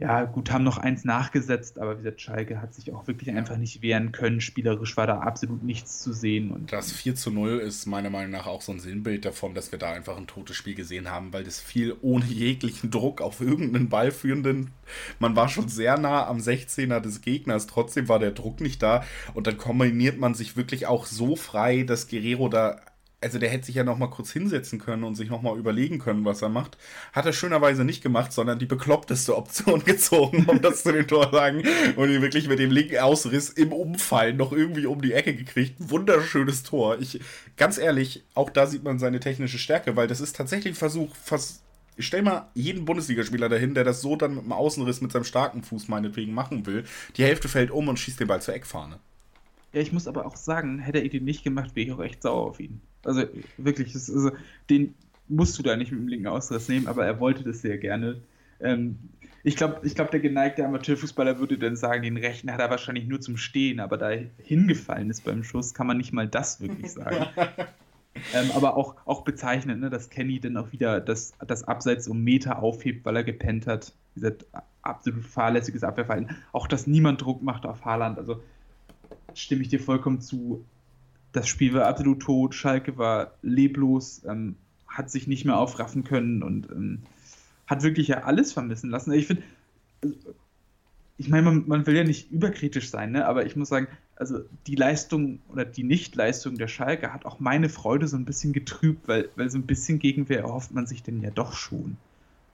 ja, gut, haben noch eins nachgesetzt, aber wie gesagt, Schalke hat sich auch wirklich einfach nicht wehren können. Spielerisch war da absolut nichts zu sehen. Und das 4 zu 0 ist meiner Meinung nach auch so ein Sinnbild davon, dass wir da einfach ein totes Spiel gesehen haben, weil das fiel ohne jeglichen Druck auf irgendeinen Ballführenden. Man war schon sehr nah am 16er des Gegners, trotzdem war der Druck nicht da und dann kombiniert man sich wirklich auch so frei, dass Guerrero da also der hätte sich ja noch mal kurz hinsetzen können und sich noch mal überlegen können, was er macht. Hat er schönerweise nicht gemacht, sondern die bekloppteste Option gezogen, um das zu den Tor sagen. Und ihn wirklich mit dem linken Ausriss im Umfallen noch irgendwie um die Ecke gekriegt. Wunderschönes Tor. Ich, ganz ehrlich, auch da sieht man seine technische Stärke, weil das ist tatsächlich ein Versuch, fast ich stell mal jeden Bundesligaspieler dahin, der das so dann mit dem Außenriss mit seinem starken Fuß meinetwegen machen will. Die Hälfte fällt um und schießt den Ball zur Eckfahne. Ja, ich muss aber auch sagen, hätte er ihn nicht gemacht, wäre ich auch echt sauer auf ihn. Also wirklich, das, also, den musst du da nicht mit dem linken Ausriss nehmen, aber er wollte das sehr gerne. Ähm, ich glaube, ich glaub, der geneigte Amateurfußballer würde dann sagen, den rechten hat er wahrscheinlich nur zum Stehen, aber da er hingefallen ist beim Schuss, kann man nicht mal das wirklich sagen. ähm, aber auch, auch bezeichnend, ne, dass Kenny dann auch wieder das, das Abseits um Meter aufhebt, weil er gepennt hat. Gesagt, absolut fahrlässiges Abwehrverhalten. Auch, dass niemand Druck macht auf Haaland. Also stimme ich dir vollkommen zu das Spiel war absolut tot, Schalke war leblos, ähm, hat sich nicht mehr aufraffen können und ähm, hat wirklich ja alles vermissen lassen. Ich finde, ich meine, man, man, will ja nicht überkritisch sein, ne? aber ich muss sagen, also die Leistung oder die Nichtleistung der Schalke hat auch meine Freude so ein bisschen getrübt, weil, weil so ein bisschen Gegenwehr erhofft man sich denn ja doch schon.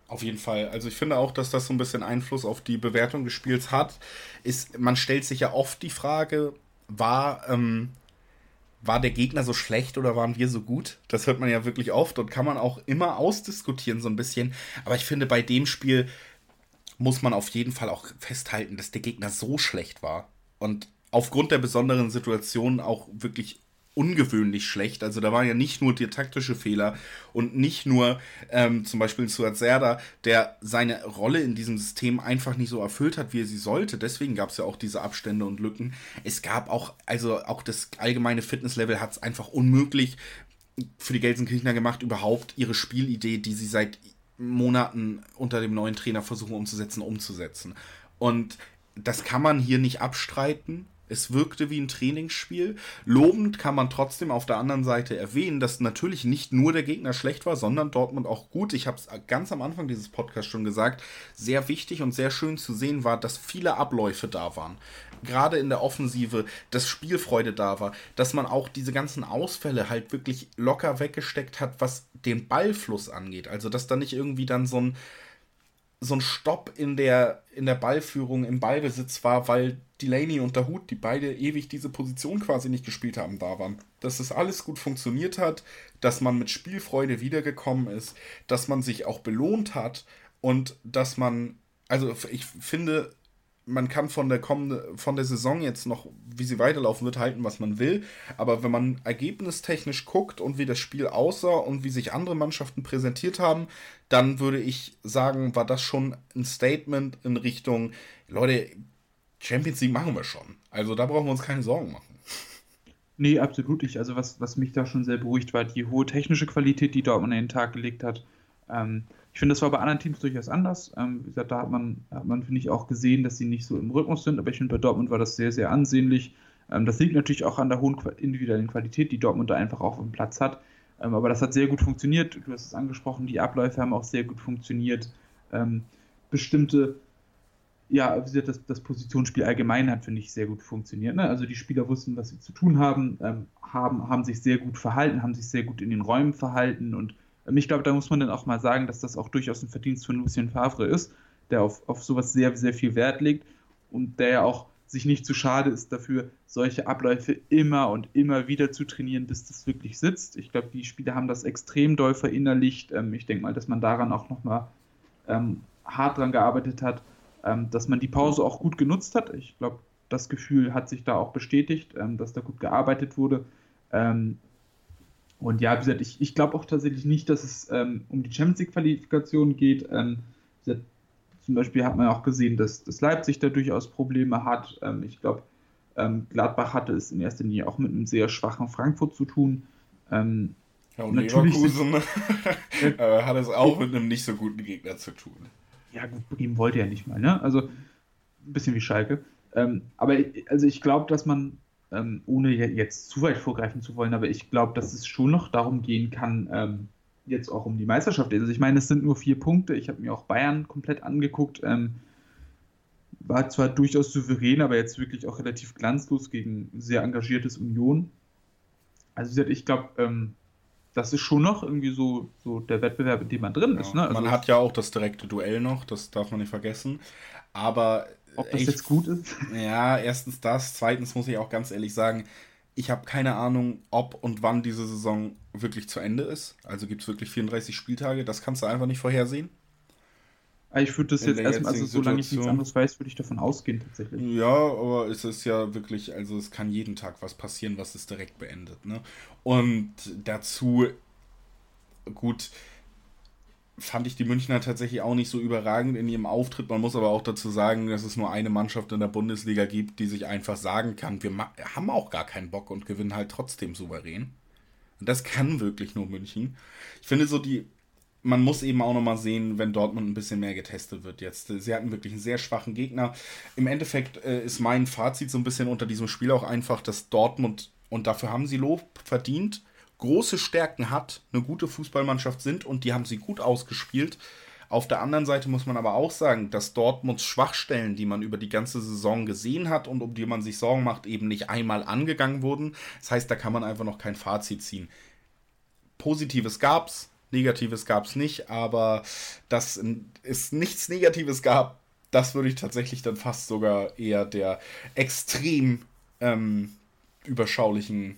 Auf jeden Fall. Also ich finde auch, dass das so ein bisschen Einfluss auf die Bewertung des Spiels hat. Ist, man stellt sich ja oft die Frage, war ähm, war der Gegner so schlecht oder waren wir so gut? Das hört man ja wirklich oft und kann man auch immer ausdiskutieren so ein bisschen. Aber ich finde, bei dem Spiel muss man auf jeden Fall auch festhalten, dass der Gegner so schlecht war. Und aufgrund der besonderen Situation auch wirklich ungewöhnlich schlecht. Also da waren ja nicht nur die taktische Fehler und nicht nur ähm, zum Beispiel Suat Serda, der seine Rolle in diesem System einfach nicht so erfüllt hat, wie er sie sollte. Deswegen gab es ja auch diese Abstände und Lücken. Es gab auch, also auch das allgemeine Fitnesslevel hat es einfach unmöglich für die Gelsenkirchner gemacht, überhaupt ihre Spielidee, die sie seit Monaten unter dem neuen Trainer versuchen umzusetzen, umzusetzen. Und das kann man hier nicht abstreiten. Es wirkte wie ein Trainingsspiel. Lobend kann man trotzdem auf der anderen Seite erwähnen, dass natürlich nicht nur der Gegner schlecht war, sondern Dortmund auch gut. Ich habe es ganz am Anfang dieses Podcasts schon gesagt. Sehr wichtig und sehr schön zu sehen war, dass viele Abläufe da waren. Gerade in der Offensive, dass Spielfreude da war, dass man auch diese ganzen Ausfälle halt wirklich locker weggesteckt hat, was den Ballfluss angeht. Also, dass da nicht irgendwie dann so ein so ein Stopp in der, in der Ballführung, im Ballbesitz war, weil Delaney und der Hut, die beide ewig diese Position quasi nicht gespielt haben, da waren. Dass es alles gut funktioniert hat, dass man mit Spielfreude wiedergekommen ist, dass man sich auch belohnt hat und dass man, also ich finde, man kann von der kommende, von der Saison jetzt noch, wie sie weiterlaufen wird, halten, was man will. Aber wenn man ergebnistechnisch guckt und wie das Spiel aussah und wie sich andere Mannschaften präsentiert haben, dann würde ich sagen, war das schon ein Statement in Richtung, Leute, Champions League machen wir schon. Also da brauchen wir uns keine Sorgen machen. Nee, absolut nicht. Also was, was mich da schon sehr beruhigt war, die hohe technische Qualität, die Dortmund an den Tag gelegt hat. Ähm, ich finde, das war bei anderen Teams durchaus anders. Ähm, wie gesagt, da hat man, hat man finde ich, auch gesehen, dass sie nicht so im Rhythmus sind, aber ich finde, bei Dortmund war das sehr, sehr ansehnlich. Ähm, das liegt natürlich auch an der hohen individuellen Qualität, die Dortmund da einfach auch auf dem Platz hat. Ähm, aber das hat sehr gut funktioniert. Du hast es angesprochen, die Abläufe haben auch sehr gut funktioniert. Ähm, bestimmte, ja, das, das Positionsspiel allgemein hat, finde ich, sehr gut funktioniert. Ne? Also die Spieler wussten, was sie zu tun haben, ähm, haben, haben sich sehr gut verhalten, haben sich sehr gut in den Räumen verhalten und ähm, ich glaube, da muss man dann auch mal sagen, dass das auch durchaus ein Verdienst von Lucien Favre ist, der auf, auf sowas sehr, sehr viel Wert legt und der ja auch sich nicht zu schade ist dafür, solche Abläufe immer und immer wieder zu trainieren, bis das wirklich sitzt. Ich glaube, die Spieler haben das extrem doll verinnerlicht. Ähm, ich denke mal, dass man daran auch nochmal ähm, hart dran gearbeitet hat, ähm, dass man die Pause auch gut genutzt hat. Ich glaube, das Gefühl hat sich da auch bestätigt, ähm, dass da gut gearbeitet wurde. Ähm, und ja, wie gesagt, ich, ich glaube auch tatsächlich nicht, dass es ähm, um die Champions League-Qualifikation geht. Gesagt, zum Beispiel hat man auch gesehen, dass, dass Leipzig da durchaus Probleme hat. Ähm, ich glaube, ähm, Gladbach hatte es in erster Linie auch mit einem sehr schwachen Frankfurt zu tun. Ähm, ja, und Leverkusen äh, hat es auch mit einem nicht so guten Gegner zu tun. Ja, gut, Bremen wollte ja nicht mal, ne? Also ein bisschen wie Schalke. Ähm, aber also ich glaube, dass man, ähm, ohne jetzt zu weit vorgreifen zu wollen, aber ich glaube, dass es schon noch darum gehen kann, ähm, jetzt auch um die Meisterschaft Also ich meine, es sind nur vier Punkte. Ich habe mir auch Bayern komplett angeguckt. Ähm, war zwar durchaus souverän, aber jetzt wirklich auch relativ glanzlos gegen sehr engagiertes Union. Also wie gesagt, ich glaube, ähm, das ist schon noch irgendwie so, so der Wettbewerb, in dem man drin ist. Ne? Also, man hat ja auch das direkte Duell noch, das darf man nicht vergessen. Aber ob das ich, jetzt gut ist? Ja, erstens das. Zweitens muss ich auch ganz ehrlich sagen, ich habe keine Ahnung, ob und wann diese Saison wirklich zu Ende ist. Also gibt es wirklich 34 Spieltage. Das kannst du einfach nicht vorhersehen. Ah, ich würde das jetzt erstmal, also solange ich nichts anderes weiß, würde ich davon ausgehen tatsächlich. Ja, aber es ist ja wirklich, also es kann jeden Tag was passieren, was es direkt beendet. Ne? Und dazu, gut, fand ich die Münchner tatsächlich auch nicht so überragend in ihrem Auftritt. Man muss aber auch dazu sagen, dass es nur eine Mannschaft in der Bundesliga gibt, die sich einfach sagen kann, wir haben auch gar keinen Bock und gewinnen halt trotzdem souverän. Und das kann wirklich nur München. Ich finde so die, man muss eben auch nochmal sehen, wenn Dortmund ein bisschen mehr getestet wird jetzt. Sie hatten wirklich einen sehr schwachen Gegner. Im Endeffekt äh, ist mein Fazit so ein bisschen unter diesem Spiel auch einfach, dass Dortmund, und dafür haben sie Lob verdient, große Stärken hat, eine gute Fußballmannschaft sind und die haben sie gut ausgespielt. Auf der anderen Seite muss man aber auch sagen, dass Dortmunds Schwachstellen, die man über die ganze Saison gesehen hat und um die man sich Sorgen macht, eben nicht einmal angegangen wurden. Das heißt, da kann man einfach noch kein Fazit ziehen. Positives gab's, Negatives gab's nicht, aber dass es nichts Negatives gab, das würde ich tatsächlich dann fast sogar eher der extrem ähm, überschaulichen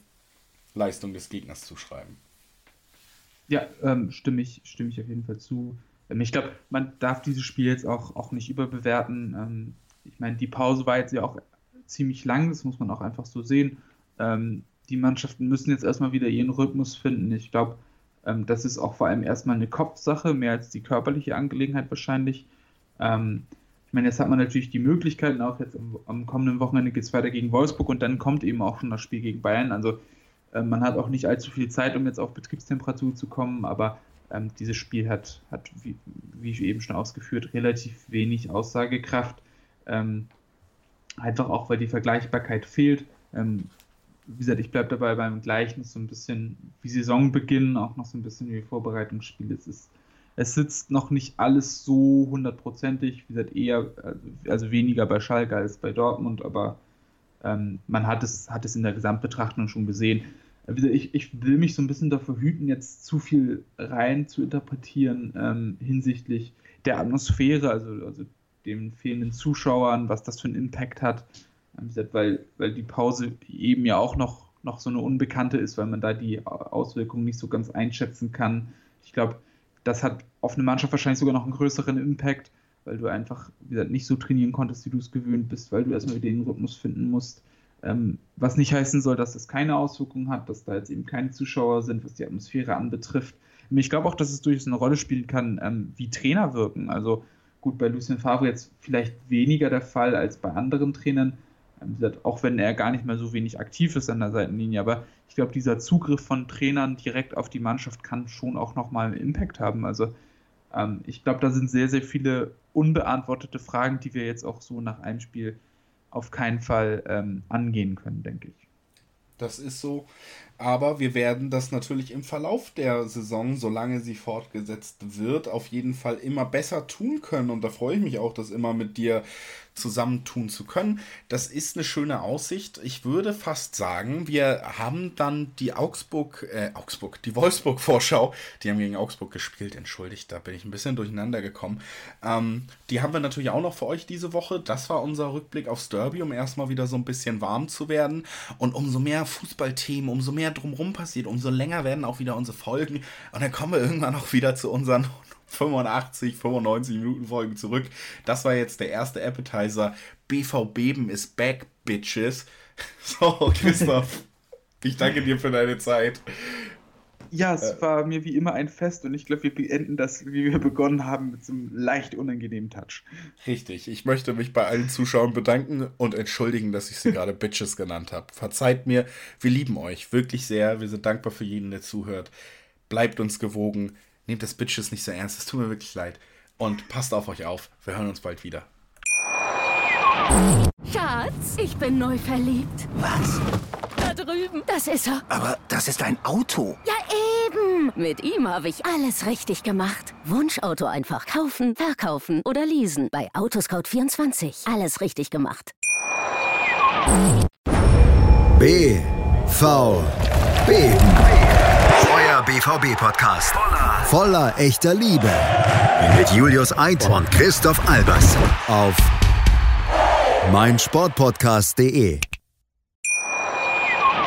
Leistung des Gegners zuschreiben. Ja, ähm, stimme, ich, stimme ich auf jeden Fall zu. Ähm, ich glaube, man darf dieses Spiel jetzt auch, auch nicht überbewerten. Ähm, ich meine, die Pause war jetzt ja auch ziemlich lang, das muss man auch einfach so sehen. Ähm, die Mannschaften müssen jetzt erstmal wieder ihren Rhythmus finden. Ich glaube, ähm, das ist auch vor allem erstmal eine Kopfsache, mehr als die körperliche Angelegenheit wahrscheinlich. Ähm, ich meine, jetzt hat man natürlich die Möglichkeiten, auch jetzt am, am kommenden Wochenende geht es weiter gegen Wolfsburg und dann kommt eben auch schon das Spiel gegen Bayern. Also äh, man hat auch nicht allzu viel Zeit, um jetzt auf Betriebstemperatur zu kommen, aber ähm, dieses Spiel hat, hat wie, wie eben schon ausgeführt, relativ wenig Aussagekraft. Ähm, einfach auch, weil die Vergleichbarkeit fehlt. Ähm, wie gesagt, ich bleibe dabei beim gleichen, so ein bisschen wie Saisonbeginn, auch noch so ein bisschen wie Vorbereitungsspiel. Es ist es sitzt noch nicht alles so hundertprozentig, wie gesagt, eher, äh, also weniger bei Schalke als bei Dortmund, aber ähm, man hat es, hat es in der Gesamtbetrachtung schon gesehen. Ich, ich will mich so ein bisschen davor hüten, jetzt zu viel rein zu interpretieren ähm, hinsichtlich der Atmosphäre, also, also den fehlenden Zuschauern, was das für einen Impact hat. Weil, weil die Pause eben ja auch noch, noch so eine Unbekannte ist, weil man da die Auswirkungen nicht so ganz einschätzen kann. Ich glaube, das hat auf eine Mannschaft wahrscheinlich sogar noch einen größeren Impact weil du einfach, wie gesagt, nicht so trainieren konntest, wie du es gewöhnt bist, weil du erstmal wieder den Rhythmus finden musst. Ähm, was nicht heißen soll, dass das keine Auswirkungen hat, dass da jetzt eben keine Zuschauer sind, was die Atmosphäre anbetrifft. Ich glaube auch, dass es durchaus eine Rolle spielen kann, ähm, wie Trainer wirken. Also gut, bei Lucien Favre jetzt vielleicht weniger der Fall als bei anderen Trainern, ähm, auch wenn er gar nicht mehr so wenig aktiv ist an der Seitenlinie. Aber ich glaube, dieser Zugriff von Trainern direkt auf die Mannschaft kann schon auch nochmal einen Impact haben. Also ähm, ich glaube, da sind sehr, sehr viele unbeantwortete Fragen, die wir jetzt auch so nach einem Spiel auf keinen Fall ähm, angehen können, denke ich. Das ist so. Aber wir werden das natürlich im Verlauf der Saison, solange sie fortgesetzt wird, auf jeden Fall immer besser tun können. Und da freue ich mich auch, das immer mit dir zusammentun zu können. Das ist eine schöne Aussicht. Ich würde fast sagen, wir haben dann die Augsburg, äh, Augsburg, die Wolfsburg-Vorschau, die haben gegen Augsburg gespielt, entschuldigt, da bin ich ein bisschen durcheinander gekommen. Ähm, die haben wir natürlich auch noch für euch diese Woche. Das war unser Rückblick aufs Derby, um erstmal wieder so ein bisschen warm zu werden. Und umso mehr Fußballthemen, umso mehr drumherum passiert, umso länger werden auch wieder unsere Folgen. Und dann kommen wir irgendwann auch wieder zu unseren 85, 95 Minuten Folgen zurück. Das war jetzt der erste Appetizer. BVB ist back, Bitches. So, Christoph, ich danke dir für deine Zeit. Ja, es äh, war mir wie immer ein Fest und ich glaube, wir beenden das, wie wir begonnen haben, mit so einem leicht unangenehmen Touch. Richtig. Ich möchte mich bei allen Zuschauern bedanken und entschuldigen, dass ich sie gerade Bitches genannt habe. Verzeiht mir, wir lieben euch wirklich sehr. Wir sind dankbar für jeden, der zuhört. Bleibt uns gewogen. Nehmt das Bitches nicht so ernst. Es tut mir wirklich leid. Und passt auf euch auf. Wir hören uns bald wieder. Schatz, ich bin neu verliebt. Was? Drüben. Das ist er. Aber das ist ein Auto. Ja, eben. Mit ihm habe ich alles richtig gemacht. Wunschauto einfach kaufen, verkaufen oder leasen. Bei Autoscout24. Alles richtig gemacht. B. V. B. Euer BVB-Podcast. Voller, voller echter Liebe. Mit Julius Eid und Christoph Albers. Auf meinsportpodcast.de.